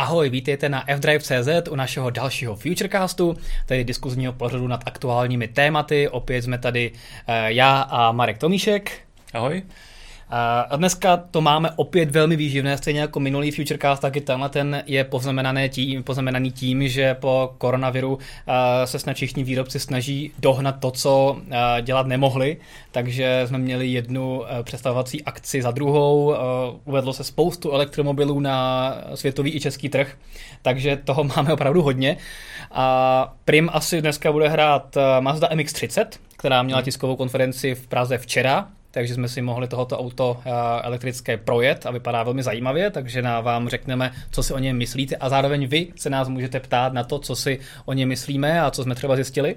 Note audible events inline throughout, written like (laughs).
Ahoj, vítejte na fdrive.cz u našeho dalšího Futurecastu, tedy diskuzního pořadu nad aktuálními tématy. Opět jsme tady eh, já a Marek Tomíšek. Ahoj. A dneska to máme opět velmi výživné, stejně jako minulý Futurecast, taky tenhle ten je poznamenaný tím, poznamenaný tím, že po koronaviru se snad všichni výrobci snaží dohnat to, co dělat nemohli, takže jsme měli jednu představovací akci za druhou, uvedlo se spoustu elektromobilů na světový i český trh, takže toho (laughs) máme opravdu hodně. A Prim asi dneska bude hrát Mazda MX-30, která měla tiskovou konferenci v Praze včera, takže jsme si mohli tohoto auto eh, elektrické projet a vypadá velmi zajímavě, takže vám řekneme, co si o něm myslíte a zároveň vy se nás můžete ptát na to, co si o něm myslíme a co jsme třeba zjistili,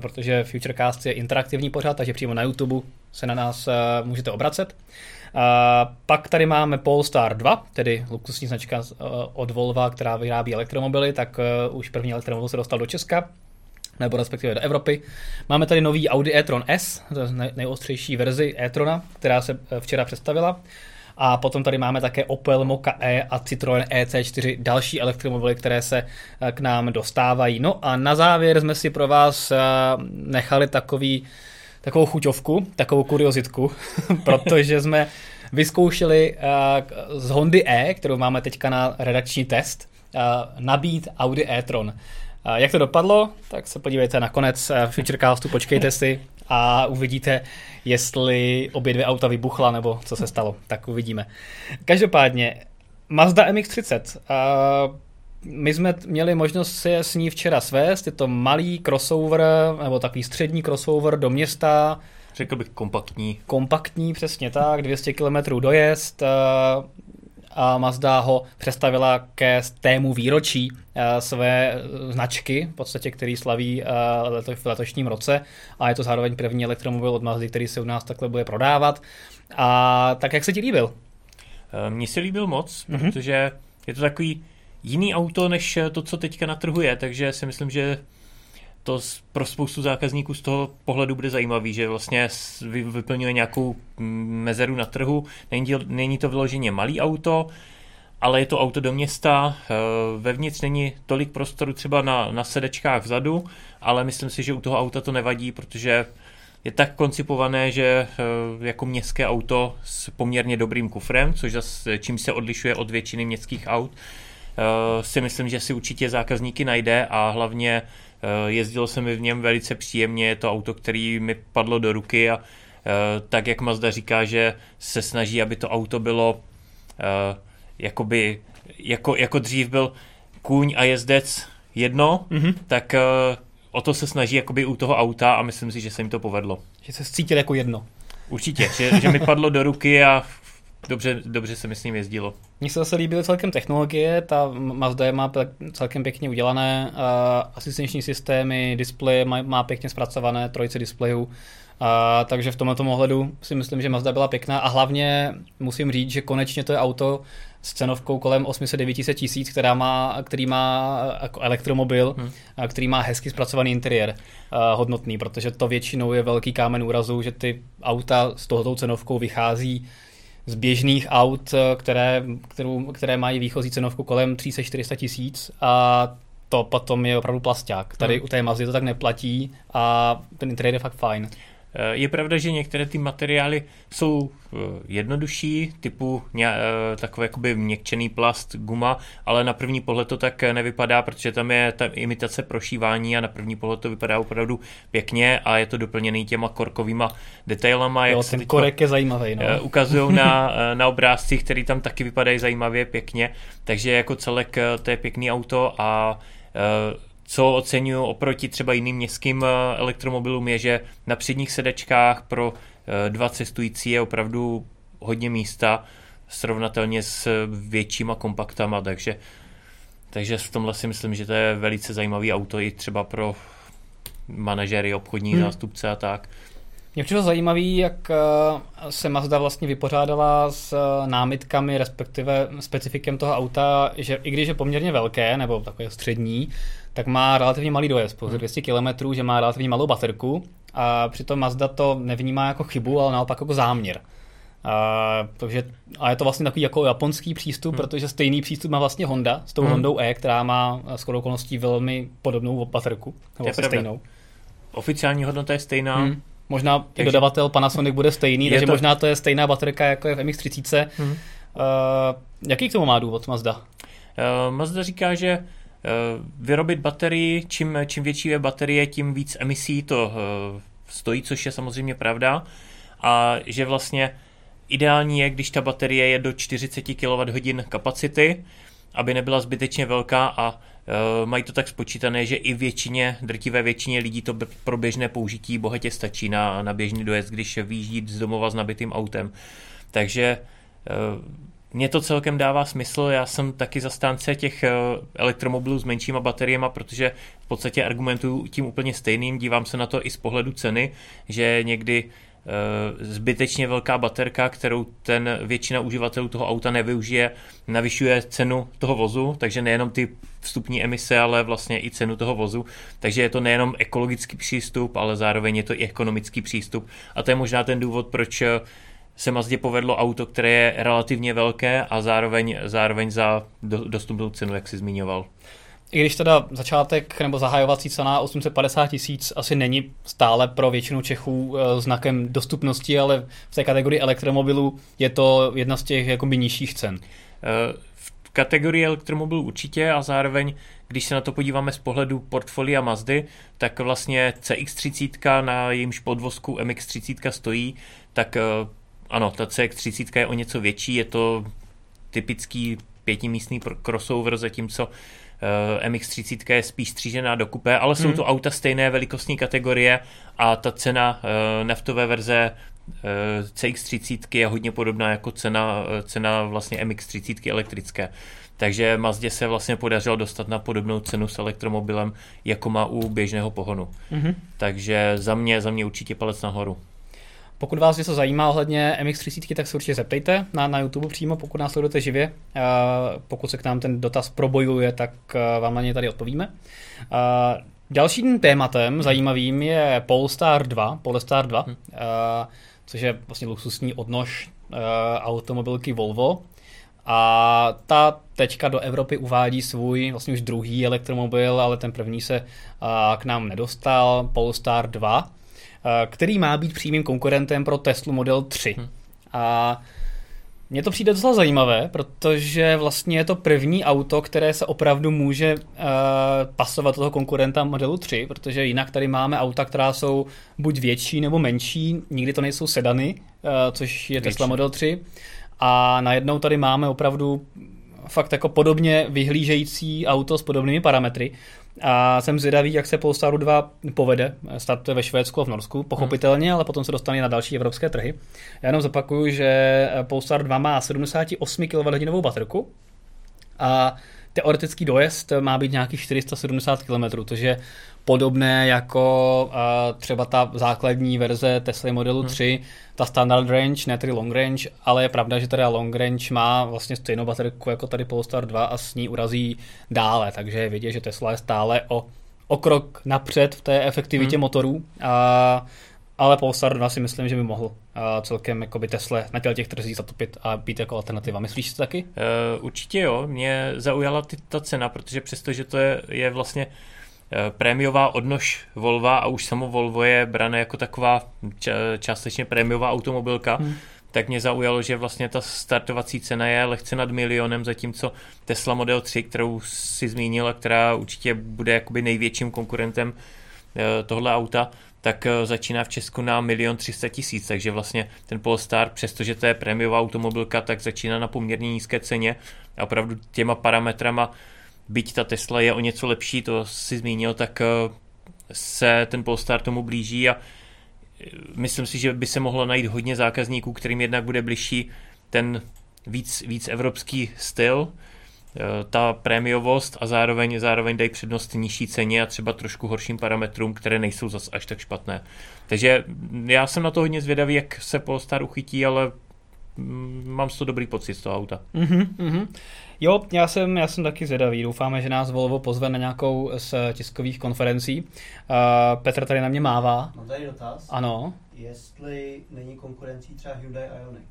protože Futurecast je interaktivní pořád, takže přímo na YouTube se na nás eh, můžete obracet. A pak tady máme Polestar 2, tedy luxusní značka eh, od Volva, která vyrábí elektromobily, tak už první elektromobil se dostal do Česka nebo respektive do Evropy. Máme tady nový Audi e-tron S, to je nejostřejší verzi e-trona, která se eh, včera představila. A potom tady máme také Opel Moka E a Citroen EC4, další elektromobily, které se eh, k nám dostávají. No a na závěr jsme si pro vás eh, nechali takový, takovou chuťovku, takovou kuriozitku, (laughs) protože jsme vyzkoušeli z Hondy E, kterou máme teďka na redakční test, nabít Audi e-tron. Jak to dopadlo, tak se podívejte na konec eh, Futurecastu, počkejte si a uvidíte, jestli obě dvě auta vybuchla nebo co se stalo. Tak uvidíme. Každopádně, Mazda MX-30. My jsme měli možnost se s ní včera svést, je to malý crossover, nebo takový střední crossover do města. Řekl bych kompaktní. Kompaktní, přesně tak, 200 km dojezd, a Mazda ho představila ke tému výročí eh, své značky, v podstatě, který slaví eh, v letošním roce a je to zároveň první elektromobil od Mazdy, který se u nás takhle bude prodávat. A tak jak se ti líbil? Eh, mně se líbil moc, mm-hmm. protože je to takový jiný auto, než to, co teďka na trhu je, takže si myslím, že to pro spoustu zákazníků z toho pohledu bude zajímavý, že vlastně vyplňuje nějakou mezeru na trhu. Není, to vyloženě malý auto, ale je to auto do města. Eh, vevnitř není tolik prostoru třeba na, na sedečkách vzadu, ale myslím si, že u toho auta to nevadí, protože je tak koncipované, že eh, jako městské auto s poměrně dobrým kufrem, což zase čím se odlišuje od většiny městských aut, eh, si myslím, že si určitě zákazníky najde a hlavně jezdilo se mi v něm velice příjemně, je to auto, který mi padlo do ruky a eh, tak, jak Mazda říká, že se snaží, aby to auto bylo eh, jakoby, jako, jako dřív byl kůň a jezdec jedno, mm-hmm. tak o to se snaží jakoby u toho auta a myslím si, že se jim to povedlo. Že se cítil jako jedno. Určitě, že, že mi padlo do ruky a dobře, dobře se mi s ním jezdilo. Mně se zase líbily celkem technologie, ta Mazda je má celkem pěkně udělané, uh, asistenční systémy, displeje má, má pěkně zpracované, trojice displejů, uh, takže v tomto ohledu si myslím, že Mazda byla pěkná a hlavně musím říct, že konečně to je auto s cenovkou kolem 800-900 tisíc, která má, který má jako elektromobil, hmm. a který má hezky zpracovaný interiér uh, hodnotný, protože to většinou je velký kámen úrazu, že ty auta s tohoto cenovkou vychází z běžných aut, eh, které, kterou, které mají výchozí cenovku kolem 300-400 tisíc a to potom je opravdu plasták. Tady hmm. u té Mazdy to tak neplatí a ten interiér je fakt fajn. Eh, je pravda, že některé ty materiály jsou eh, jednodušší, typu ně, takový jakoby měkčený plast, guma, ale na první pohled to tak nevypadá, protože tam je ta imitace prošívání a na první pohled to vypadá opravdu pěkně a je to doplněný těma korkovýma detailama. Jo, jak ten korek je zajímavý. No. Ukazují na, na obrázcích, které tam taky vypadají zajímavě, pěkně, takže jako celek to je pěkný auto a co oceňuji oproti třeba jiným městským eh, elektromobilům je, že na předních sedečkách pro eh, dva cestující je opravdu hodně místa srovnatelně s většíma kompaktama, takže, takže v tomhle si myslím, že to je velice zajímavý auto i třeba pro manažery, obchodní hmm. zástupce a tak. Mě přišlo zajímavý, jak eh, se Mazda vlastně vypořádala s námitkami, respektive specifikem toho auta, že i když je poměrně velké, nebo takové střední, tak má relativně malý dojezd, pouze 200 km, že má relativně malou baterku a přitom Mazda to nevnímá jako chybu, ale naopak jako záměr. A, takže, a je to vlastně takový jako japonský přístup, hmm. protože stejný přístup má vlastně Honda s tou hmm. Hondou E, která má s okolností velmi podobnou baterku. Nebo stejnou. Oficiální hodnota je stejná. Hmm. Možná takže... i dodavatel Panasonic bude stejný, takže to... možná to je stejná baterka jako je v MX-30. Hmm. Uh, jaký k tomu má důvod Mazda? Uh, Mazda říká, že uh, vyrobit baterii, čím, čím větší je baterie, tím víc emisí to uh, stojí, což je samozřejmě pravda. A že vlastně ideální je, když ta baterie je do 40 kWh kapacity, aby nebyla zbytečně velká a mají to tak spočítané, že i většině, drtivé většině lidí to pro běžné použití bohatě stačí na, na běžný dojezd, když vyjíždí z domova s nabitým autem. Takže uh, mně to celkem dává smysl, já jsem taky zastánce těch elektromobilů s menšíma bateriemi, protože v podstatě argumentuju tím úplně stejným, dívám se na to i z pohledu ceny, že někdy Eh, zbytečně velká baterka, kterou ten většina uživatelů toho auta nevyužije, navyšuje cenu toho vozu, takže nejenom ty vstupní emise, ale vlastně i cenu toho vozu. Takže je to nejenom ekologický přístup, ale zároveň je to i ekonomický přístup. A to je možná ten důvod, proč se Mazdě povedlo auto, které je relativně velké a zároveň, zároveň za dostupnou cenu, jak si zmiňoval. I když teda začátek nebo zahajovací cena 850 tisíc asi není stále pro většinu Čechů eh, znakem dostupnosti, ale v té kategorii elektromobilů je to jedna z těch jakoby nižších cen. Eh, v kategorii elektromobilů určitě a zároveň, když se na to podíváme z pohledu portfolia Mazdy, tak vlastně CX-30 na jejímž podvozku MX-30 stojí, tak eh, ano, ta CX-30 je o něco větší, je to typický pětimístný crossover, zatímco MX-30 je spíš střížená do kupé, ale jsou hmm. to auta stejné velikostní kategorie a ta cena eh, naftové verze eh, CX-30 je hodně podobná jako cena, cena vlastně MX-30 elektrické. Takže Mazdě se vlastně podařilo dostat na podobnou cenu s elektromobilem, jako má u běžného pohonu. Mm-hmm. Takže za mě, za mě určitě palec nahoru. Pokud vás něco zajímá ohledně MX30, tak se určitě zeptejte na, na YouTube přímo, pokud nás sledujete živě. Uh, pokud se k nám ten dotaz probojuje, tak uh, vám na ně tady odpovíme. Uh, dalším tématem zajímavým je Polestar 2, Polestar 2, hmm. uh, což je vlastně luxusní odnož uh, automobilky Volvo. A ta teďka do Evropy uvádí svůj vlastně už druhý elektromobil, ale ten první se k nám nedostal, Polestar 2 Eh, který má být přímým konkurentem pro Tesla Model 3. Hmm. A mně to přijde docela zajímavé, protože vlastně je to první auto, které se opravdu může uh, pasovat toho konkurenta modelu 3, protože jinak tady máme auta, která jsou buď větší nebo menší, nikdy to nejsou sedany, uh, což je Větší. Tesla Model 3. A najednou tady máme opravdu fakt jako podobně vyhlížející auto s podobnými parametry. A jsem zvědavý, jak se Polestaru 2 povede. Startuje ve Švédsku a v Norsku, pochopitelně, hmm. ale potom se dostane na další evropské trhy. Já jenom zopakuju, že Polestar 2 má 78 kWh baterku a teoretický dojezd má být nějakých 470 km, což je podobné jako uh, třeba ta základní verze Tesla modelu hmm. 3, ta standard range, ne tedy long range, ale je pravda, že teda long range má vlastně stejnou baterku jako tady Polestar 2 a s ní urazí dále, takže je vidět, že Tesla je stále o, o krok napřed v té efektivitě hmm. motorů. A, ale Polestar 2 si myslím, že by mohl uh, celkem jakoby Tesla na těch trzích zatopit a být jako alternativa. Myslíš si to taky? Uh, určitě jo, mě zaujala ty, ta cena, protože přestože to je, je vlastně Eh, prémiová odnož Volva a už samo Volvo je brané jako taková částečně prémiová automobilka, hmm. tak mě zaujalo, že vlastně ta startovací cena je lehce nad milionem, zatímco Tesla Model 3, kterou si zmínila, která určitě bude jakoby největším konkurentem eh, tohle auta, tak eh, začíná v Česku na milion 300 tisíc, takže vlastně ten Polestar, přestože to je prémiová automobilka, tak začíná na poměrně nízké ceně. A opravdu těma parametrama byť ta Tesla je o něco lepší, to si zmínil, tak eh, se ten Polestar tomu blíží a eh, myslím si, že by se mohlo najít hodně zákazníků, kterým jednak bude bližší ten víc, víc evropský styl, ta prémiovost a zároveň, zároveň dají přednost nižší ceně a třeba trošku horším parametrům, které nejsou zas až tak špatné. Takže já jsem na to hodně zvědavý, jak se Polestar uchytí, ale mm, mám z toho dobrý pocit z toho auta. Mm-hmm, mm-hmm. Jo, já jsem, já jsem taky zvědavý. Doufáme, že nás Volvo pozve na nějakou z tiskových konferencí. Uh, Petr tady na mě mává. Mám tady dotaz. Ano. Jestli není konkurencí třeba Hyundai Ioniq.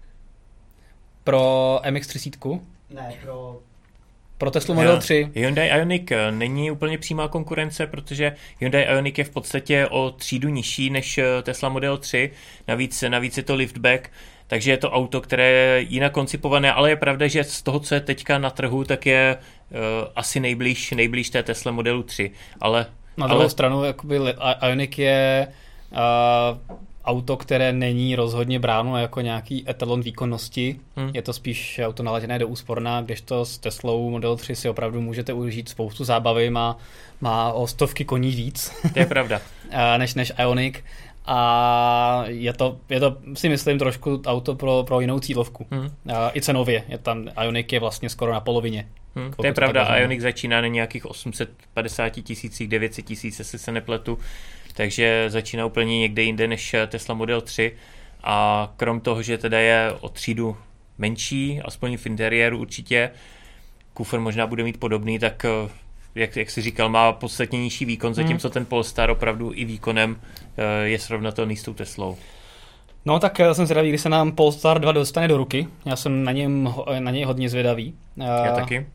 Pro MX-30? Ne, pro pro Tesla Model 3. Hyundai Ioniq eh, není úplně přímá konkurence, protože Hyundai Ioniq je v podstatě o třídu nižší než eh, Tesla Model 3, navíc, navíc je to liftback, takže je to auto, které je jinak koncipované, ale je pravda, že z toho, co je teďka na trhu, tak je uh, asi nejblíž, nejblíž té Tesla Modelu 3, ale... Na druhou ale... stranu, jakoby Ioniq je uh, auto, které není rozhodně bráno jako nějaký etalon výkonnosti. Hmm. Je to spíš auto naladěné do úsporná, kdežto s Teslou Model 3 si opravdu můžete užít spoustu zábavy, má, má o stovky koní víc. To je pravda. (laughs) než, než Ioniq. A je to, je to, si myslím, trošku auto pro, pro jinou cílovku. Hmm. I cenově. Je tam, Ioniq je vlastně skoro na polovině. Hmm, to je pravda, Ioniq začíná na nějakých 850 tisících, 900 tisíc, jestli se nepletu takže začíná úplně někde jinde než Tesla Model 3 a krom toho, že teda je o třídu menší, aspoň v interiéru určitě, kufr možná bude mít podobný, tak eh, jak, jak si říkal, má podstatně nižší výkon, hmm. zatímco ten Polestar opravdu i výkonem eh, je srovnatelný s tou Teslou. No tak jsem zvědavý, když se nám Polestar 2 dostane do ruky. Já jsem na, něm, na něj hodně zvědavý. Já taky.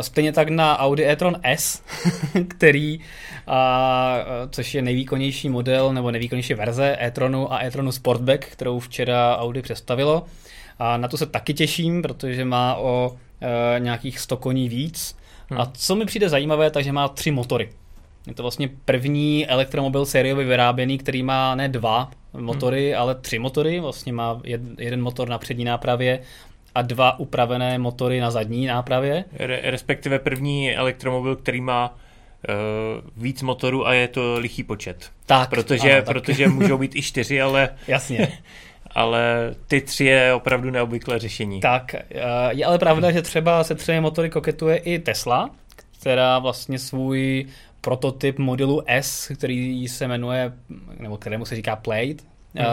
Stejně tak na Audi e-tron S, (laughs) který, a, což je nejvýkonnější model nebo nejvýkonnější verze e-tronu a e-tronu Sportback, kterou včera Audi představilo. A na to se taky těším, protože má o e, nějakých 100 koní víc. Hmm. A co mi přijde zajímavé, takže má tři motory. Je to vlastně první elektromobil sériově vyráběný, který má ne dva motory, hmm. ale tři motory. Vlastně má jed, jeden motor na přední nápravě a dva upravené motory na zadní nápravě. Re- respektive první elektromobil, který má uh, víc motorů a je to lichý počet. Tak, protože, ano, protože tak. můžou být i čtyři, ale... (laughs) Jasně. ale ty tři je opravdu neobvyklé řešení. Tak, uh, je ale pravda, že třeba se třemi motory koketuje i Tesla, která vlastně svůj prototyp modelu S, který se jmenuje, nebo kterému se říká Plate, hmm.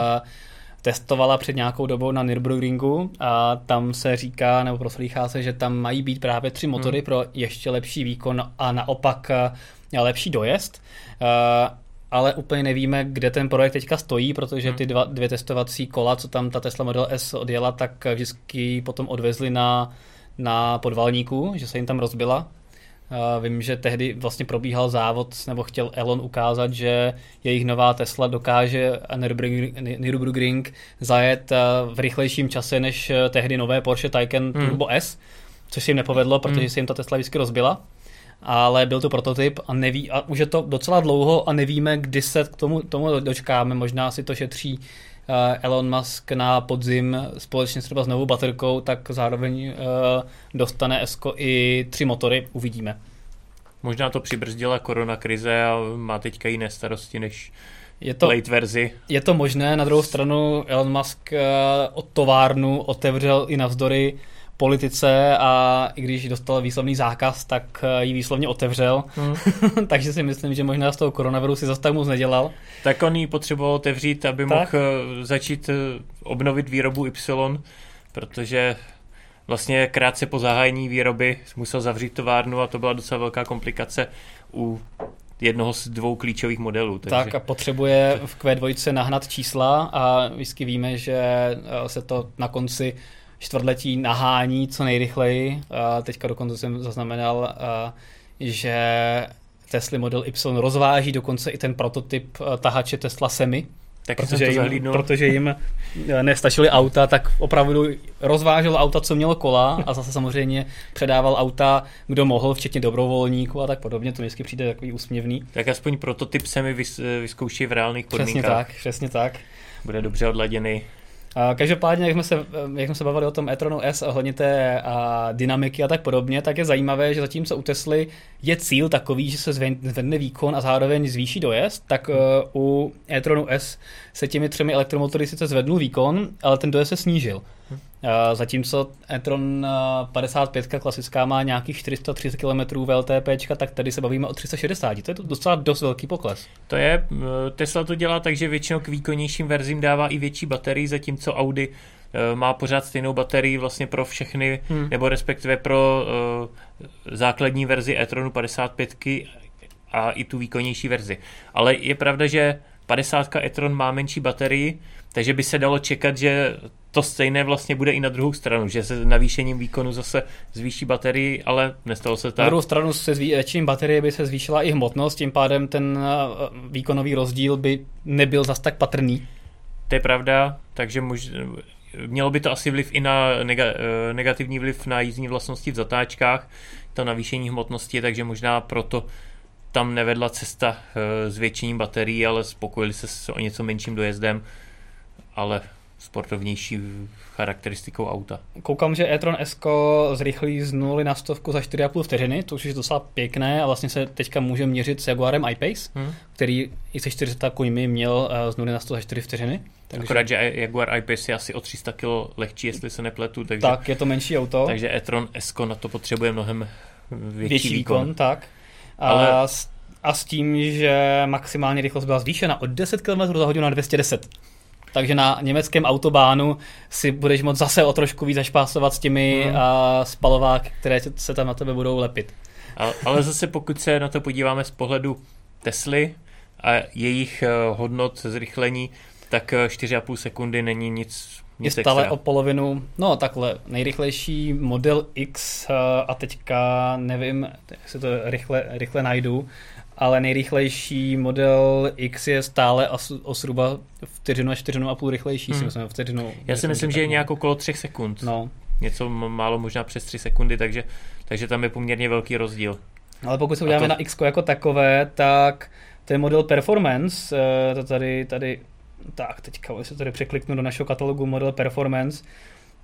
Testovala před nějakou dobou na Nürburgringu a tam se říká, nebo proslýchá se, že tam mají být právě tři motory hmm. pro ještě lepší výkon a naopak eh, lepší dojezd. Uh, ale úplně nevíme, kde ten projekt teďka stojí, protože ty hmm. dva, dvě testovací kola, co tam ta Tesla Model S odjela, tak vždycky potom odvezli na, na podvalníku, že se jim tam rozbila Vím, že tehdy vlastně probíhal závod, nebo chtěl Elon ukázat, že jejich nová Tesla dokáže Nürburgring zajet v rychlejším čase než tehdy nové Porsche Taycan hmm. Turbo S, což se jim nepovedlo, protože hmm. se jim ta Tesla vždycky rozbila. Ale byl to prototyp a neví, a už je to docela dlouho a nevíme, kdy se k tomu, tomu dočkáme. Možná si to šetří Elon Musk na podzim společně třeba s novou baterkou, tak zároveň uh, dostane Esko i tři motory, uvidíme. Možná to přibrzdila korona krize a má teďka jiné starosti než je to, late verzi. Je to možné, na druhou stranu Elon Musk uh, od továrnu otevřel i navzdory politice a i když dostal výslovný zákaz, tak eh, ji výslovně otevřel. Hmm. (laughs) Takže si myslím, že možná z toho koronaviru si zase tak moc nedělal. Tak on ji potřeboval otevřít, aby tak? mohl eh, začít eh, obnovit výrobu Y, protože vlastně krátce po zahájení výroby musel zavřít továrnu a to byla docela velká komplikace u jednoho z dvou klíčových modelů. Takže... Tak a potřebuje v Q2 nahnat čísla a vždycky víme, že se to na konci čtvrtletí nahání co nejrychleji. Teďka dokonce jsem zaznamenal, že Tesla Model Y rozváží dokonce i ten prototyp tahače Tesla Semi, tak protože, jim, protože jim nestačily auta, tak opravdu rozvážel auta, co mělo kola a zase samozřejmě předával auta, kdo mohl, včetně dobrovolníků a tak podobně. To vždycky přijde takový úsměvný. Tak aspoň prototyp se mi vyzkouší v reálných podmínkách. Přesně tak, přesně tak. Bude dobře odladěný. Každopádně, jak jsme, se, jak jsme se bavili o tom e-tronu S ohledně té a, dynamiky a tak podobně, tak je zajímavé, že zatímco u Tesly je cíl takový, že se zvedne výkon a zároveň zvýší dojezd, tak uh, u e-tronu S se těmi třemi elektromotory sice zvednul výkon, ale ten dojezd se snížil. Hmm. Zatímco e-tron 55 klasická má nějakých 430 km VLTP, tak tady se bavíme o 360. To je docela dost velký pokles. To je, Tesla to dělá tak, že většinou k výkonnějším verzím dává i větší baterii, zatímco Audi má pořád stejnou baterii vlastně pro všechny, hmm. nebo respektive pro uh, základní verzi e-tronu 55 a i tu výkonnější verzi. Ale je pravda, že 50 e-tron má menší baterii, takže by se dalo čekat, že to stejné vlastně bude i na druhou stranu, že se navýšením výkonu zase zvýší baterii, ale nestalo se tak. Na druhou stranu se zvýšením baterie by se zvýšila i hmotnost, tím pádem ten eh, výkonový rozdíl by nebyl zas tak patrný. To je pravda, takže mož, mělo by to asi vliv i na nega, eh, negativní vliv na jízdní vlastnosti v zatáčkách, to navýšení hmotnosti, takže možná proto tam nevedla cesta eh, zvětšením baterií, ale spokojili se s o něco menším dojezdem, ale sportovnější charakteristikou auta. Koukám, že e-tron S zrychlí z 0 na stovku za 4,5 vteřiny, to už je docela pěkné a vlastně se teďka může měřit s Jaguarem I-Pace, hmm. který i se 400 koňmi měl eh, z 0 na 100 za 4 vteřiny. Takže... Akorát, že Jaguar I-Pace je asi o 300 kg lehčí, jestli se nepletu. Takže, tak, je to menší auto. Takže e-tron S na to potřebuje mnohem větší, větší výkon. výkon tak. A, Ale... a s tím, že maximální rychlost byla zvýšena od 10 km za hodinu na 210 takže na německém autobánu si budeš moct zase o trošku víc zašpásovat s těmi hmm. a spalováky, které se tam na tebe budou lepit. Ale, ale zase pokud se na to podíváme z pohledu Tesly a jejich eh, hodnot zrychlení, tak 4,5 eh, sekundy není nic je stále extra. o polovinu, no takhle, nejrychlejší model X eh, a teďka nevím, jestli to rychle, rychle najdu, ale nejrychlejší model X je stále o zhruba vteřinu a čtyřinu a půl rychlejší, hmm. si myslím, vteřinu. Já si myslím, že je nějak okolo třech sekund. No. Něco málo možná přes tři sekundy, takže, takže tam je poměrně velký rozdíl. Ale pokud se uděláme to... na X jako takové, tak ten model Performance, eh, to tady, tady tak teďka, se tady překliknu do našeho katalogu model Performance,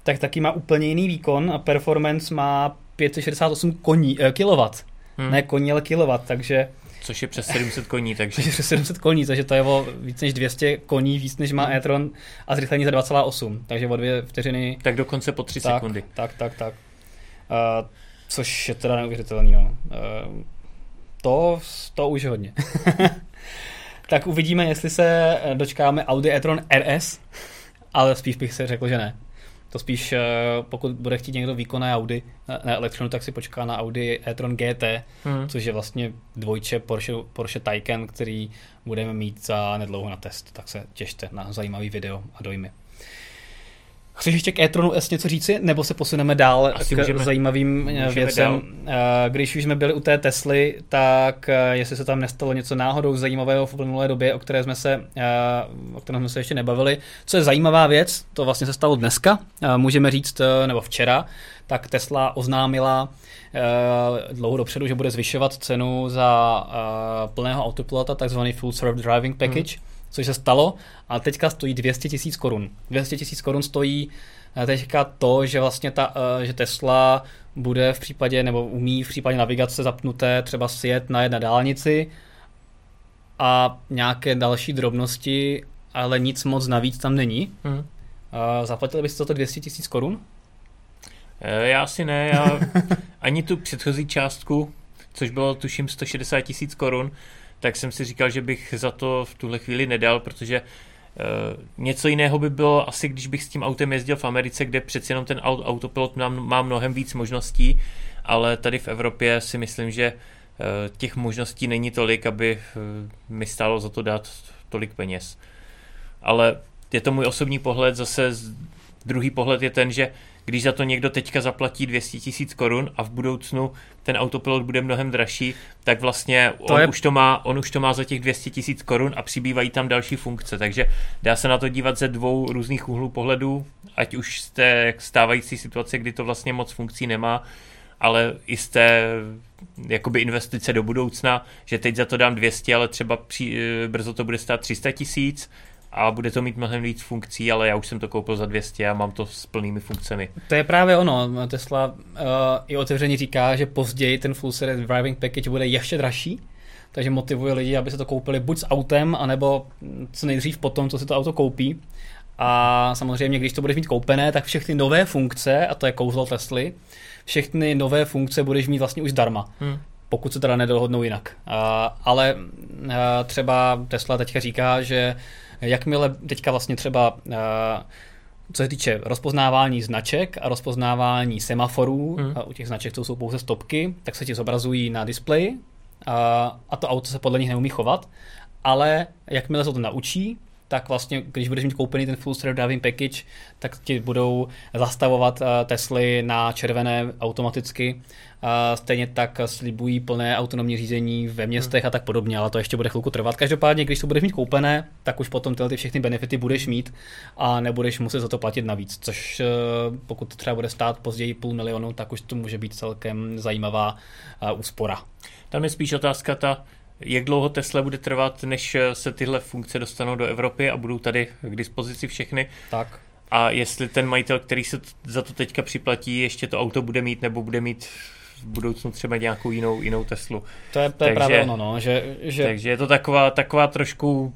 tak taky má úplně jiný výkon a Performance má 568 koní, eh, kW. Hmm. Ne koní, ale kW, takže Což je přes 700 koní, (laughs) takže... Což je přes 700 koní, takže to je o víc než 200 koní, víc než má e-tron a zrychlení za 2,8, takže o dvě vteřiny... Tak dokonce po 3 tak, sekundy. Tak, tak, tak. Uh, což je teda neuvěřitelný, no. Uh, to, to už hodně. (laughs) tak uvidíme, jestli se dočkáme Audi e-tron RS, ale spíš bych se řekl, že ne. To spíš, eh, pokud bude chtít někdo výkonné Audi na elektronu, tak si počká na Audi e-tron GT, hmm. což je vlastně dvojče Porsche, Porsche Taycan, který budeme mít za nedlouho na test. Tak se těšte na zajímavý video a dojmy. Chceš ještě k e-tronu S něco říci, nebo se posuneme dál Asi k můžeme, zajímavým eh, věcem? Dál. Eh, když už jsme byli u té Tesly, tak eh, jestli se tam nestalo něco náhodou zajímavého v uplynulé době, o které jsme se, o kterém jsme se ještě nebavili. Co je zajímavá věc, to vlastně se stalo dneska, můžeme říct, nebo včera, tak Tesla oznámila dlouho dopředu, že bude zvyšovat cenu za plného autopilota, takzvaný Full Serve Driving Package. Hmm což se stalo a teďka stojí 200 tisíc korun. 200 tisíc korun stojí eh, teďka to, že vlastně ta, eh, že Tesla bude v případě, nebo umí v případě navigace zapnuté třeba sjet na jedné dálnici a nějaké další drobnosti, ale nic moc navíc tam není. Hmm. Zaplatili byste to 200 tisíc korun? Eh, já si ne, já (laughs) ani tu předchozí částku, což bylo tuším 160 tisíc korun, tak jsem si říkal, že bych za to v tuhle chvíli nedal, protože Uh, něco jiného by bylo asi, když bych s tím autem jezdil v Americe, kde přeci jenom ten autopilot má, mnohem víc možností, ale tady v Evropě si myslím, že uh, těch možností není tolik, aby uh, mi stálo za to dát tolik peněz. Ale je to můj osobní pohled, zase druhý pohled je ten, že když za to někdo teďka zaplatí 200 tisíc korun a v budoucnu ten autopilot bude mnohem dražší, tak vlastně to on, je... už to má, on už to má za těch 200 tisíc korun a přibývají tam další funkce. Takže dá se na to dívat ze dvou různých úhlů pohledů, ať už z té stávající situace, kdy to vlastně moc funkcí nemá, ale i z té jakoby investice do budoucna, že teď za to dám 200, ale třeba při, eh, brzo to bude stát 300 tisíc, a bude to mít mnohem víc funkcí, ale já už jsem to koupil za 200 a mám to s plnými funkcemi. To je právě ono. Tesla uh, i otevřeně říká, že později ten full series driving package bude ještě dražší, takže motivuje lidi, aby se to koupili buď s autem, anebo co nejdřív potom, co si to auto koupí. A samozřejmě, když to budeš mít koupené, tak všechny nové funkce, a to je kouzlo Tesly, všechny nové funkce budeš mít vlastně už zdarma. Hmm pokud se teda nedohodnou jinak. Uh, ale uh, třeba Tesla teďka říká, že Jakmile teďka vlastně třeba eh, co se týče rozpoznávání značek a rozpoznávání semaforů, hmm. a u těch značek to jsou pouze stopky, tak se ti zobrazují na displeji a, a to auto se podle nich neumí chovat. ale jakmile se to naučí, tak vlastně, když budeš mít koupený ten full self driving package, tak ti budou zastavovat uh, Tesly na červené automaticky. Stejně tak slibují plné autonomní řízení ve městech a tak podobně, ale to ještě bude chvilku trvat. Každopádně, když to budeš mít koupené, tak už potom tyhle ty všechny benefity budeš mít a nebudeš muset za to platit navíc, což uh, pokud to třeba bude stát později půl milionu, tak už to může být celkem zajímavá uh, úspora. Tam je spíš otázka ta, jak dlouho Tesla bude trvat, než se tyhle funkce dostanou do Evropy a budou tady k dispozici všechny. Tak. A jestli ten majitel, který se za to teďka připlatí, ještě to auto bude mít nebo bude mít v budoucnu třeba nějakou jinou, jinou Teslu. To je, to je takže, právě ono, no, že, že... Takže je to taková, taková trošku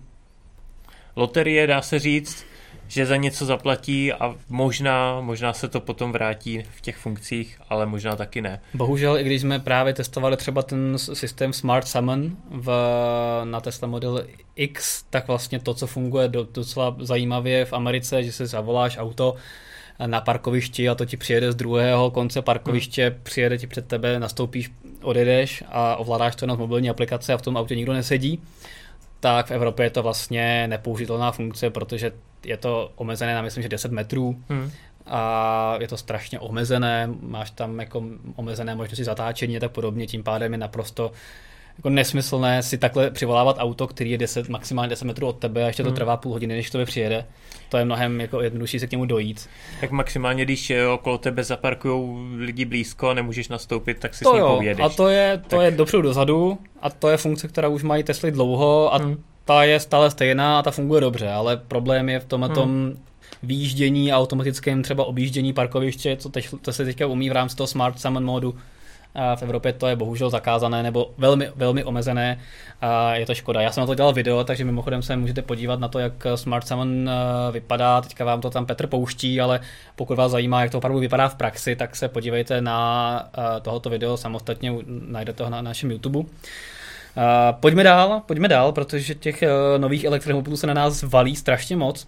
loterie, dá se říct že za něco zaplatí a možná, možná se to potom vrátí v těch funkcích, ale možná taky ne. Bohužel, i když jsme právě testovali třeba ten systém Smart Summon v, na Tesla Model X, tak vlastně to, co funguje docela zajímavě v Americe, že si zavoláš auto na parkovišti a to ti přijede z druhého konce parkoviště, hmm. přijede ti před tebe, nastoupíš, odjedeš a ovládáš to na mobilní aplikace a v tom autě nikdo nesedí tak v Evropě je to vlastně nepoužitelná funkce, protože je to omezené na myslím, že 10 metrů hmm. a je to strašně omezené, máš tam jako omezené možnosti zatáčení a tak podobně, tím pádem je naprosto jako nesmyslné si takhle přivolávat auto, který je 10, maximálně 10 metrů od tebe a ještě to hmm. trvá půl hodiny, než to přijede. To je mnohem jako jednodušší se k němu dojít. Tak maximálně, když okolo tebe zaparkují lidi blízko a nemůžeš nastoupit, tak si to s ním jo. povědeš. A to je, to tak... je dopředu dozadu a to je funkce, která už mají Tesly dlouho a hmm. ta je stále stejná a ta funguje dobře, ale problém je v tom, hmm. tom výjíždění a automatickém třeba objíždění parkoviště, co se teďka umí v rámci toho Smart Summon modu, v Evropě to je bohužel zakázané nebo velmi, velmi omezené a je to škoda. Já jsem na to dělal video, takže mimochodem se můžete podívat na to, jak Smart Summon eh, vypadá. Teďka vám to tam Petr pouští, ale pokud vás zajímá, jak to opravdu vypadá v praxi, tak se podívejte na eh, tohoto video samostatně, najdete ho na našem YouTube. Uh, pojďme dál, pojďme dál, protože těch nových elektromobilů se na nás valí strašně moc.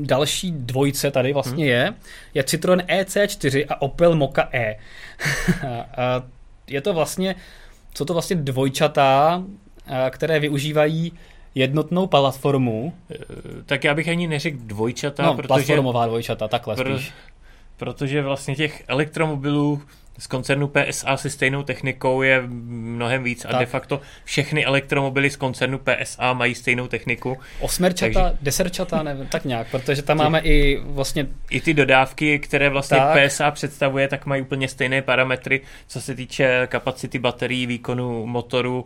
Další dvojce tady vlastně hmm. je, je Citroen EC4 a Opel Moka E. (laughs) je to vlastně, co to vlastně dvojčata, které využívají jednotnou platformu. E, tak já bych ani neřekl dvojčata, no, protože... platformová dvojčata, takhle pr- spíš. Protože vlastně těch elektromobilů z koncernu PSA se stejnou technikou je mnohem víc tak. a de facto všechny elektromobily z koncernu PSA mají stejnou techniku. Osmerčata, takže... deserčata, nevím, tak nějak, protože tam máme i vlastně... I ty dodávky, které vlastně tak. PSA představuje, tak mají úplně stejné parametry, co se týče kapacity baterií, výkonu motoru,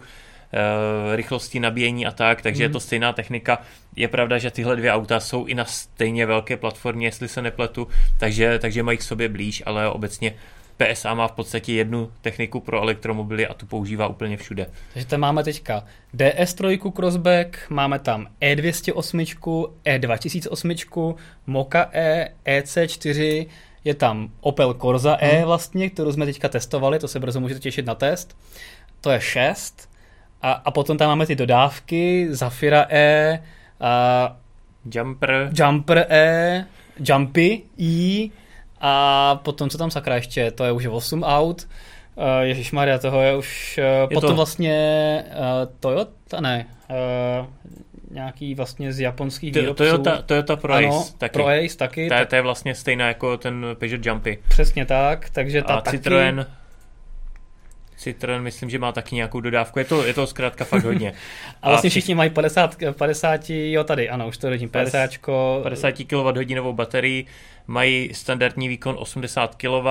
eh, rychlosti nabíjení a tak, takže mm. je to mhm. stejná technika. Je pravda, že tyhle dvě auta jsou i na stejně velké platformě, jestli se nepletu, takže, takže mají k sobě blíž, ale obecně PSA má v podstatě jednu techniku pro elektromobily a tu používá úplně všude. Takže tam máme teďka DS3 Crossback, máme tam E208, E2008, Moka E, EC4, je tam Opel Corsa E hmm. vlastně, kterou jsme teďka testovali, to se brzo můžete těšit na test. To je 6. A, a potom tam máme ty dodávky, Zafira E, a Jumper. Jumper E, Jumpy E, a potom, co tam sakra ještě, to je už 8 aut. Uh, Ježíš Maria, toho je už uh, je potom to... vlastně uh, Toyota, ne, uh, nějaký vlastně z japonských to, výrobců. Toyota, Toyota Pro ano, Ace taky. Pro Ace taky. To, tak... to je vlastně stejná jako ten Peugeot Jumpy. Přesně tak, takže ta A taky... Citroen Citroen myslím, že má taky nějakou dodávku. Je to, je to zkrátka fakt (laughs) hodně. a vlastně všichni mají 50, 50, jo tady, ano, už to vidím, 50. 50 kWh baterii, mají standardní výkon 80 kW,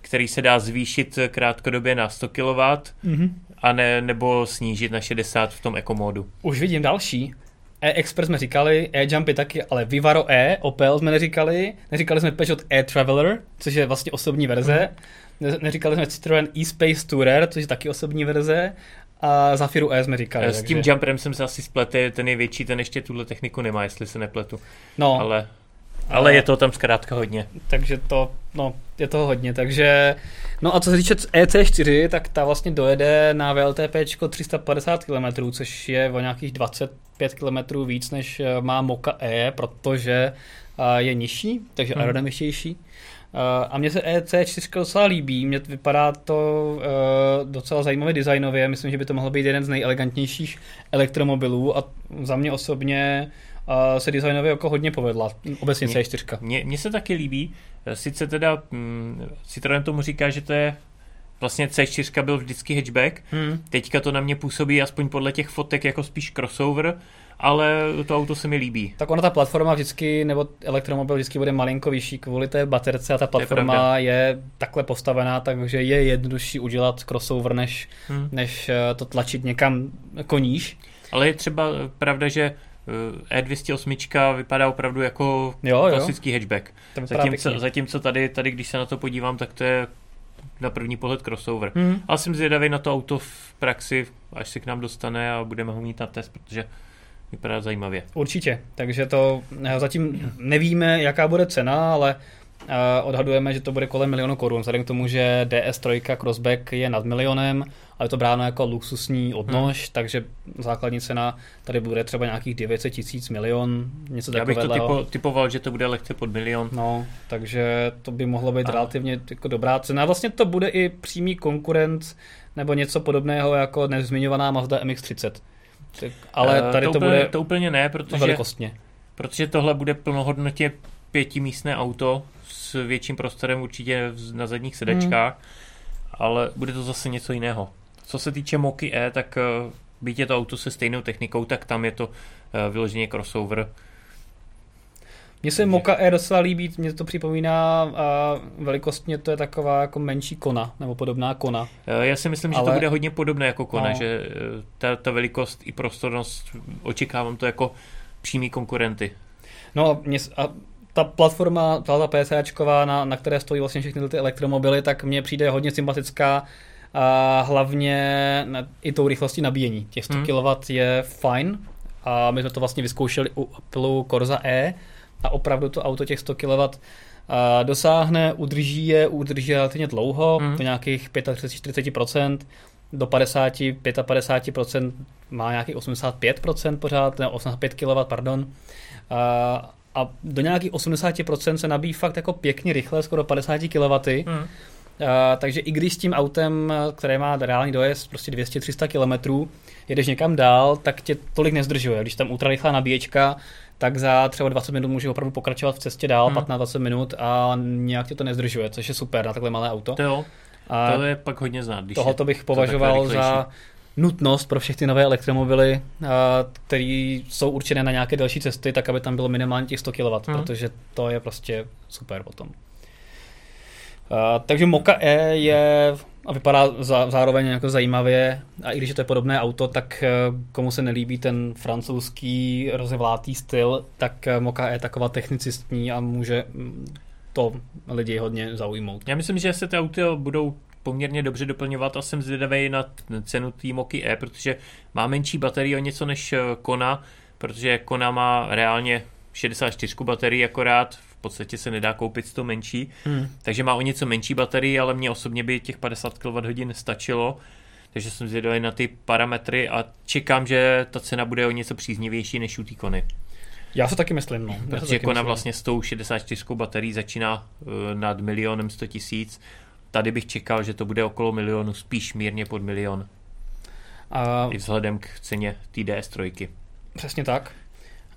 který se dá zvýšit krátkodobě na 100 kW mm-hmm. a ne, nebo snížit na 60 v tom ekomódu. Už vidím další. E-Express jsme říkali, E-Jumpy taky, ale Vivaro E, Opel jsme neříkali, neříkali jsme Peugeot E-Traveler, což je vlastně osobní verze. Mm neříkali jsme Citroen e-Space Tourer, což je taky osobní verze, a Zafiru E jsme říkali. S tím takže... jumperem jsem se asi spletl, ten je větší, ten ještě tuhle techniku nemá, jestli se nepletu. No. Ale, ale je to tam zkrátka hodně. Takže to, no, je toho hodně, takže... No a co se týče EC4, tak ta vlastně dojede na VLTP 350 km, což je o nějakých 25 km víc, než má Moka E, protože je nižší, takže hmm. Aerodynamičtější. a mně se EC4 docela líbí, mně vypadá to uh, docela zajímavě designově, myslím, že by to mohl být jeden z nejelegantnějších elektromobilů a za mě osobně uh, se designově jako hodně povedla, obecně C4. Mně se taky líbí, sice teda hm, Citroen tomu říká, že to je vlastně C4 byl vždycky hatchback, hmm. teďka to na mě působí aspoň podle těch fotek jako spíš crossover, ale to auto se mi líbí. Tak ona ta platforma vždycky, nebo elektromobil vždycky bude malinko vyšší kvůli té baterce a ta platforma je, je takhle postavená, takže je jednodušší udělat crossover, než, hmm. než eh, to tlačit někam koníš. Ale je třeba pravda, že E208 vypadá opravdu jako jo, klasický jo. hatchback. Zatímco, zatímco tady, tady, když se na to podívám, tak to je na první pohled crossover. Hmm. Ale jsem zvědavý na to auto v praxi, až se k nám dostane a budeme ho mít na test, protože vypadá zajímavě. Určitě, takže to eh, zatím nevíme, jaká bude cena, ale eh, odhadujeme, že to bude kolem milionu korun, vzhledem k tomu, že DS3 Crossback je nad milionem, ale je to bráno jako luxusní odnož, hmm. takže základní cena tady bude třeba nějakých 900 tisíc milion, něco takového. Já bych to typo, typoval, že to bude lehce pod milion. No, takže to by mohlo být a... relativně jako dobrá cena. Vlastně to bude i přímý konkurent nebo něco podobného jako nezmiňovaná Mazda MX-30. Tak, ale eh, tady to, to úplně, bude to úplně ne, protože, velikostně. protože tohle bude plnohodnotě pětimístné auto s větším prostorem určitě na zadních sedačkách, hmm. ale bude to zase něco jiného. Co se týče Moky E, tak eh, byť je to auto se stejnou technikou, tak tam je to eh, vyloženě crossover. Mně se Moka E docela líbí, mě to připomíná a velikostně to je taková jako menší kona, nebo podobná kona. Eh, já si myslím, Ale... že to bude hodně podobné jako kona, no. že ta, ta velikost i prostornost, očekávám to jako přímý konkurenty. No mě, a ta platforma, ta, ta PSAčková, na, na které stojí vlastně všechny ty elektromobily, tak mně přijde hodně sympatická a hlavně i tou rychlostí nabíjení. Těch 100 hmm. kW je fajn a my jsme to vlastně vyzkoušeli u Apple Corsa E a opravdu to auto těch 100 kW dosáhne, udrží je, udrží relativně dlouho, hmm. do nějakých 35-40%, do 50, 55% má nějakých 85% pořád, ne 85 kW, pardon. A, a do nějakých 80% se nabíjí fakt jako pěkně rychle, skoro 50 kW. Hmm. Uh, takže i když s tím autem, které má reálný dojezd prostě 200-300 km, jedeš někam dál, tak tě tolik nezdržuje. Když tam ultrarychlá nabíječka, tak za třeba 20 minut může opravdu pokračovat v cestě dál, hmm. 15-20 minut a nějak tě to nezdržuje, což je super na takhle malé auto. To jo, a to je pak hodně znát. Když tohoto bych považoval za nutnost pro všechny nové elektromobily, které jsou určené na nějaké další cesty, tak aby tam bylo minimálně těch 100 kW, hmm. protože to je prostě super potom. Uh, takže Moka E je a vypadá za, zároveň jako zajímavě a i když je to je podobné auto, tak uh, komu se nelíbí ten francouzský rozevlátý styl, tak uh, Moka E je taková technicistní a může mm, to lidi hodně zaujmout. Já myslím, že se ty auty budou poměrně dobře doplňovat a jsem zvědavý na cenu té Moky E, protože má menší baterii o něco než Kona, protože Kona má reálně 64 baterií akorát, podstatě se nedá koupit to menší, hmm. takže má o něco menší baterii, ale mně osobně by těch 50 kWh stačilo, takže jsem zvědavý na ty parametry a čekám, že ta cena bude o něco příznivější než u té kony. Já se taky myslím, no. Protože kona myslím. vlastně s tou 64 baterií začíná uh, nad milionem 100 tisíc. Tady bych čekal, že to bude okolo milionu, spíš mírně pod milion. A... I vzhledem k ceně TDS3. Přesně tak.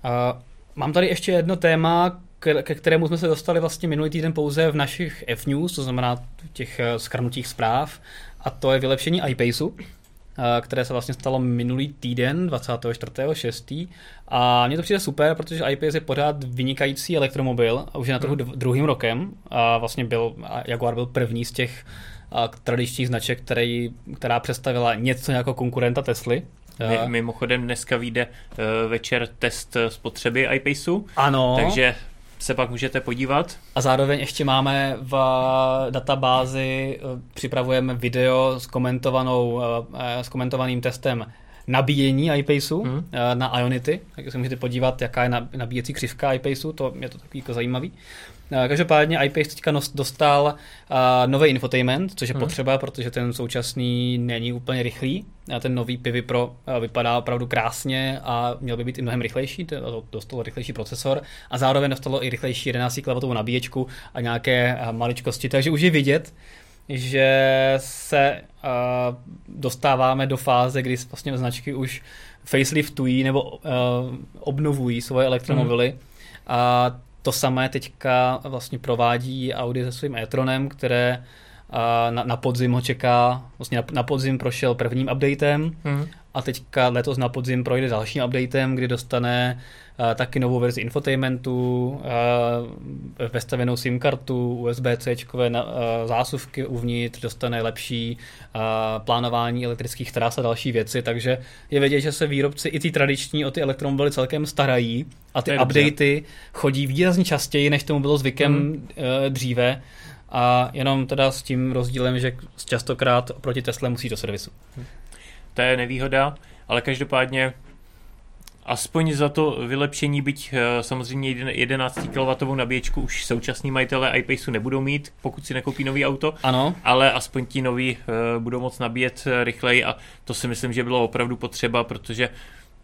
A mám tady ještě jedno téma, ke kterému jsme se dostali vlastně minulý týden pouze v našich F-News, to znamená těch eh, schrnutích zpráv, a to je vylepšení iPaceu, eh, které se vlastně stalo minulý týden, 24.6. A mně to přijde super, protože iPace je pořád vynikající elektromobil a už je na trhu hmm. druhým rokem a vlastně byl, Jaguar byl první z těch tradičních značek, který, která představila něco jako konkurenta Tesly. Mimochodem dneska vyjde uh, večer test spotřeby iPaceu. Ano. Takže se pak můžete podívat. A zároveň ještě máme v databázi, eh, připravujeme video s, komentovanou, eh, s komentovaným testem nabíjení iPaceu hmm. na Ionity, tak se můžete podívat, jaká je nabíjecí křivka iPaceu, to je to takový jako zajímavý. Každopádně iPace teďka dostal uh, nový infotainment, což je hmm. potřeba, protože ten současný není úplně rychlý. A ten nový Pivi Pro uh, vypadá opravdu krásně a měl by být i mnohem rychlejší, dostalo rychlejší procesor a zároveň dostalo i rychlejší 11 kW nabíječku a nějaké uh, maličkosti, takže už je vidět, že se uh, dostáváme do fáze, kdy vlastně značky už faceliftují nebo uh, obnovují svoje elektromobily. Mm. A to samé teďka vlastně provádí Audi se svým e-tronem, které na, na podzim ho čeká, vlastně na, na podzim prošel prvním updatem mm. A teďka letos na podzim projde dalším updatem, kdy dostane uh, taky novou verzi infotainmentu, uh, vestavenou SIM kartu, USB-C uh, zásuvky uvnitř, dostane lepší uh, plánování elektrických tras a další věci, takže je vidět, že se výrobci i ty tradiční o ty elektromobily celkem starají a ty updaty chodí výrazně častěji, než tomu bylo zvykem mm. uh, dříve a jenom teda s tím rozdílem, že častokrát proti Tesle musí do servisu. To je nevýhoda, ale každopádně aspoň za to vylepšení, byť eh, samozřejmě 11 kW nabíječku už současní majitele iPaceu nebudou mít, pokud si nekoupí nový auto, ano. ale aspoň ti noví uh, budou moc nabíjet eh, rychleji a to si myslím, že bylo opravdu potřeba, protože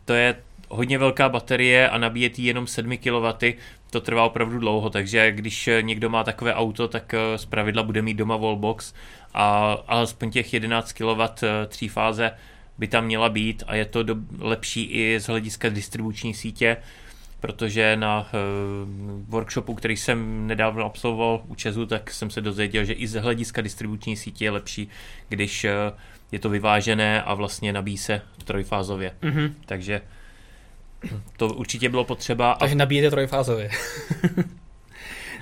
to je hodně velká baterie a nabíjet ji jenom 7 kW, to trvá opravdu dlouho, takže když někdo má takové auto, tak eh, z pravidla bude mít doma wallbox a alespoň těch 11 kW tří fáze by tam měla být a je to do, lepší i z hlediska distribuční sítě, protože na uh, workshopu, který jsem nedávno absolvoval u Česu, tak jsem se dozvěděl, že i z hlediska distribuční sítě je lepší, když uh, je to vyvážené a vlastně nabíjí se trojfázově. Mm-hmm. Takže to určitě bylo potřeba. Takže nabíjete trojfázově. (laughs)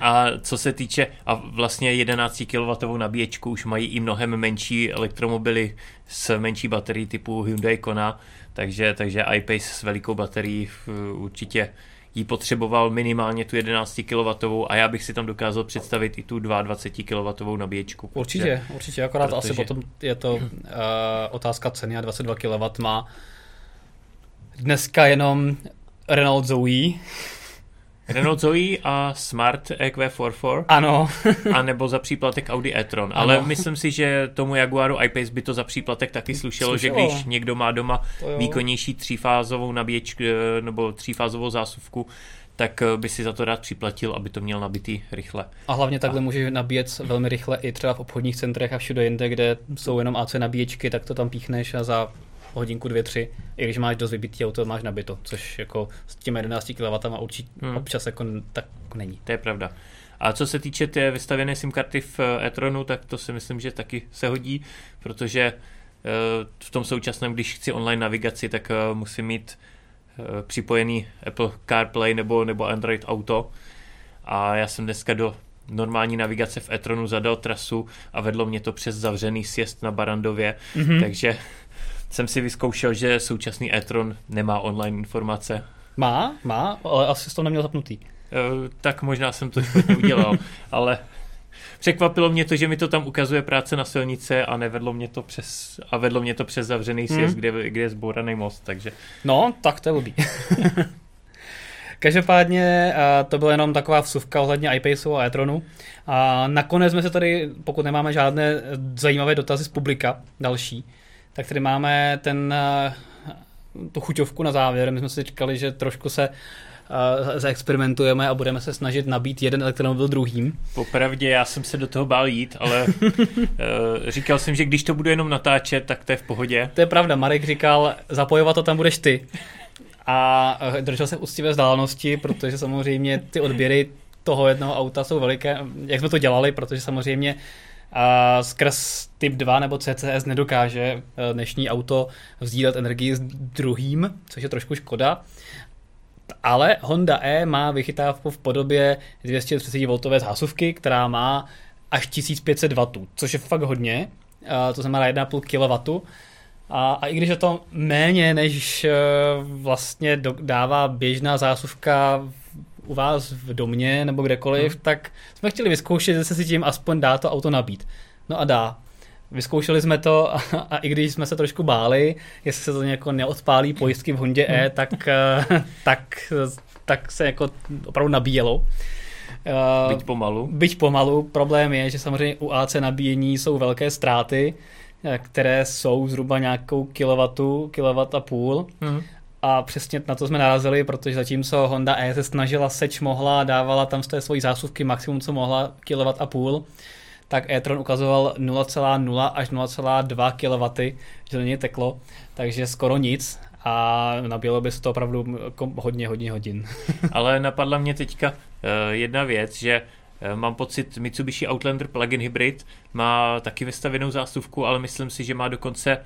A co se týče, a vlastně 11 kW nabíječku už mají i mnohem menší elektromobily s menší baterií typu Hyundai Kona, takže, takže iPace s velikou baterií určitě jí potřeboval minimálně tu 11 kW a já bych si tam dokázal představit i tu 22 kW nabíječku. Určitě, určitě, akorát protože... asi potom je to uh, otázka ceny a 22 kW má dneska jenom Renault Zoe. Renault Zoe a Smart EQ44. Ano. a nebo za příplatek Audi e-tron. Ale ano. myslím si, že tomu Jaguaru I-Pace by to za příplatek taky slušelo, slušelo. že když někdo má doma výkonnější třífázovou nabíječku eh, nebo třífázovou zásuvku, tak eh, by si za to rád připlatil, aby to měl nabitý rychle. A hlavně takhle a... může nabíjet velmi rychle i třeba v obchodních centrech a všude jinde, kde jsou jenom AC nabíječky, tak to tam píchneš a za hodinku, dvě, tři, i když máš dost vybitý auto, máš nabito, což jako s těmi 11 kW určitě hmm. občas jako tak není. To je pravda. A co se týče té vystavěné SIM karty v eh, e-tronu, tak to si myslím, že taky se hodí, protože eh, v tom současném, když chci online navigaci, tak eh, musím mít připojený Apple CarPlay nebo, nebo Android Auto. A já jsem dneska do normální navigace v e-tronu zadal trasu a vedlo mě to přes zavřený sjezd na Barandově, mm-hmm. takže jsem si vyzkoušel, že současný e-tron nemá online informace. Má, má, ale asi to neměl zapnutý. Uh, tak možná jsem to špatně udělal, (laughs) ale překvapilo mě to, že mi to tam ukazuje práce na silnice a nevedlo mě to přes, a vedlo mě to přes zavřený sjezd, hmm. kde, kde je zbouraný most, takže... No, tak to je blbý. (laughs) Každopádně to byla jenom taková vsuvka ohledně iPaceu a e-tronu. A nakonec jsme se tady, pokud nemáme žádné zajímavé dotazy z publika, další, tak tady máme ten, eh, tu chuťovku na závěr. My jsme si říkali, že trošku se uh, zaexperimentujeme a budeme se snažit nabít jeden elektromobil druhým. Popravdě, já jsem se do toho bál jít, ale uh, (laughs) říkal jsem, že když to budu jenom natáčet, tak to je v pohodě. To je pravda, Marek říkal, zapojovat to tam budeš ty. A držel se úctivé vzdálenosti, protože samozřejmě ty odběry toho jednoho auta jsou veliké, jak jsme to dělali, protože samozřejmě a skrz typ 2 nebo CCS nedokáže eh, dnešní auto vzdílet energii s druhým, což je trošku škoda. Ale Honda E má vychytávku v podobě 230V zásuvky, která má až 1500 W, což je fakt hodně, to znamená 1,5 kW. A, a i když je to méně, než eh, vlastně dává běžná zásuvka u vás v domě nebo kdekoliv, hmm. tak jsme chtěli vyzkoušet, že se si tím aspoň dá to auto nabít. No a dá. Vyzkoušeli jsme to a, a i když jsme se trošku báli, jestli se to nějak neodpálí pojistky v Hondě E, hmm. tak, eh, tak, tak se jako opravdu nabíjelo. Uh, byť pomalu. Byť pomalu. Problém je, že samozřejmě u AC nabíjení jsou velké ztráty, které jsou zhruba nějakou kilowattu, kilowatt a půl. Mm. A přesně na to jsme narazili, protože zatímco Honda E se snažila seč mohla, dávala tam z té svojí zásuvky maximum, co mohla, kilowatt a půl, tak e-tron ukazoval 0,0 až 0,2 kW, že to není teklo, takže skoro nic a nabíjelo by se to opravdu hodně, hodně hodin. (laughs) Ale napadla mě teďka eh, jedna věc, že eh, mám pocit, Mitsubishi Outlander plug-in hybrid má taky vystavenou zásuvku, ale myslím si, že má dokonce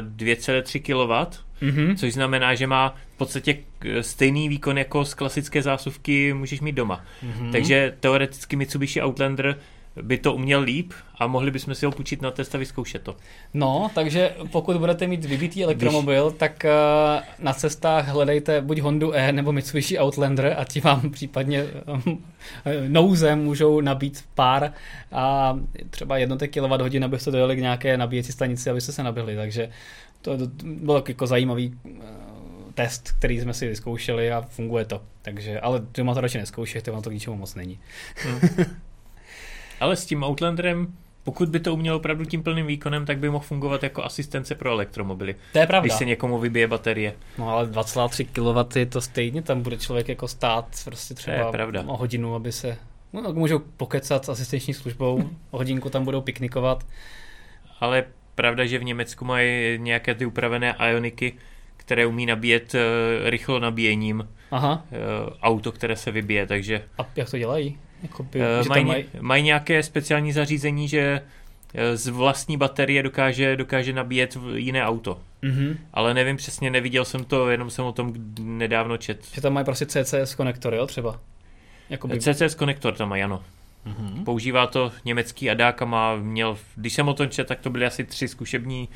2,3 kW, mm-hmm. což znamená, že má v podstatě stejný výkon jako z klasické zásuvky můžeš mít doma. Mm-hmm. Takže teoreticky Mitsubishi Outlander by to uměl líp a mohli bychom si ho půjčit na test a vyzkoušet to. No, takže pokud budete mít vybitý elektromobil, Když... tak uh, na cestách hledejte buď Hondu E nebo Mitsubishi Outlander a ti vám případně um, nouze můžou nabít pár a třeba jednotek kWh, abyste dojeli k nějaké nabíjecí stanici, abyste se nabili, takže to, to byl jako zajímavý uh, test, který jsme si vyzkoušeli a funguje to. Takže, ale doma to radši neskoušejte, vám to k ničemu moc není. Hmm. (laughs) Ale s tím Outlanderem, pokud by to umělo opravdu tím plným výkonem, tak by mohl fungovat jako asistence pro elektromobily. To je pravda. Když se někomu vybije baterie. No ale 2,3 kW to stejně tam bude člověk jako stát prostě třeba to je pravda. o hodinu, aby se No, můžou pokecat s asistenční službou, (laughs) o hodinku tam budou piknikovat. Ale pravda, že v Německu mají nějaké ty upravené ioniky, které umí nabíjet uh, rychlo nabíjením Aha. Uh, auto, které se vybije, takže... A jak to dělají? Jakoby, uh, mají, maj... mají nějaké speciální zařízení, že eh, z vlastní baterie dokáže, dokáže nabíjet jiné auto. Mm-hmm. Ale nevím přesně, neviděl jsem to, jenom jsem o tom nedávno čet. Že tam mají prostě CCS konektor, jo, třeba? Jakoby... CCS konektor tam mají, ano. Mm-hmm. Používá to německý Adák a má, měl, když jsem o tom čet, tak to byly asi tři zkušební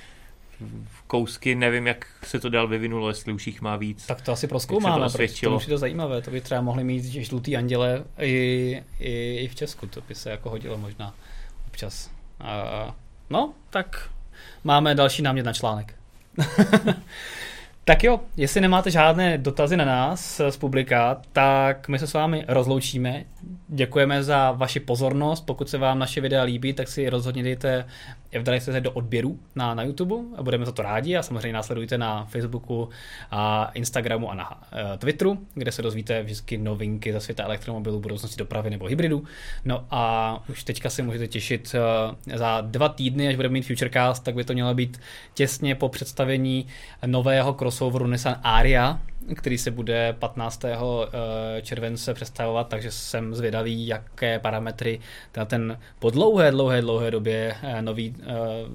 kousky, nevím, jak se to dál vyvinulo, jestli už jich má víc. Tak to asi proskoumáme, to, protože to už je to zajímavé, to by třeba mohli mít žlutý anděle i, i, i v Česku, to by se jako hodilo možná občas. A, no, tak máme další námět na článek. (laughs) Tak jo, jestli nemáte žádné dotazy na nás z publika, tak my se s vámi rozloučíme. Děkujeme za vaši pozornost. Pokud se vám naše videa líbí, tak si rozhodně dejte dali se do odběru na, na YouTube a budeme za to rádi a samozřejmě následujte na Facebooku a Instagramu a na uh, Twitteru, kde se dozvíte vždycky novinky ze světa elektromobilů, budoucnosti dopravy nebo hybridu. No a už teďka si můžete těšit uh, za dva týdny, až budeme mít Futurecast, tak by to mělo být těsně po představení nového crossoveru Nissan Aria, který se bude 15. Eh, července představovat, takže jsem zvědavý, jaké parametry ten po dlouhé, dlouhé, dlouhé době eh, nový eh,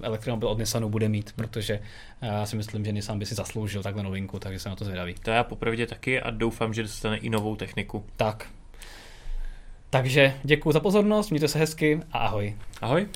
elektromobil od Nissanu bude mít, protože já si myslím, že Nissan by si zasloužil takhle novinku, takže jsem na to zvědavý. To já popravdě taky a doufám, že dostane i novou techniku. Tak. Takže děkuji za pozornost, mějte se hezky a ahoj. Ahoj.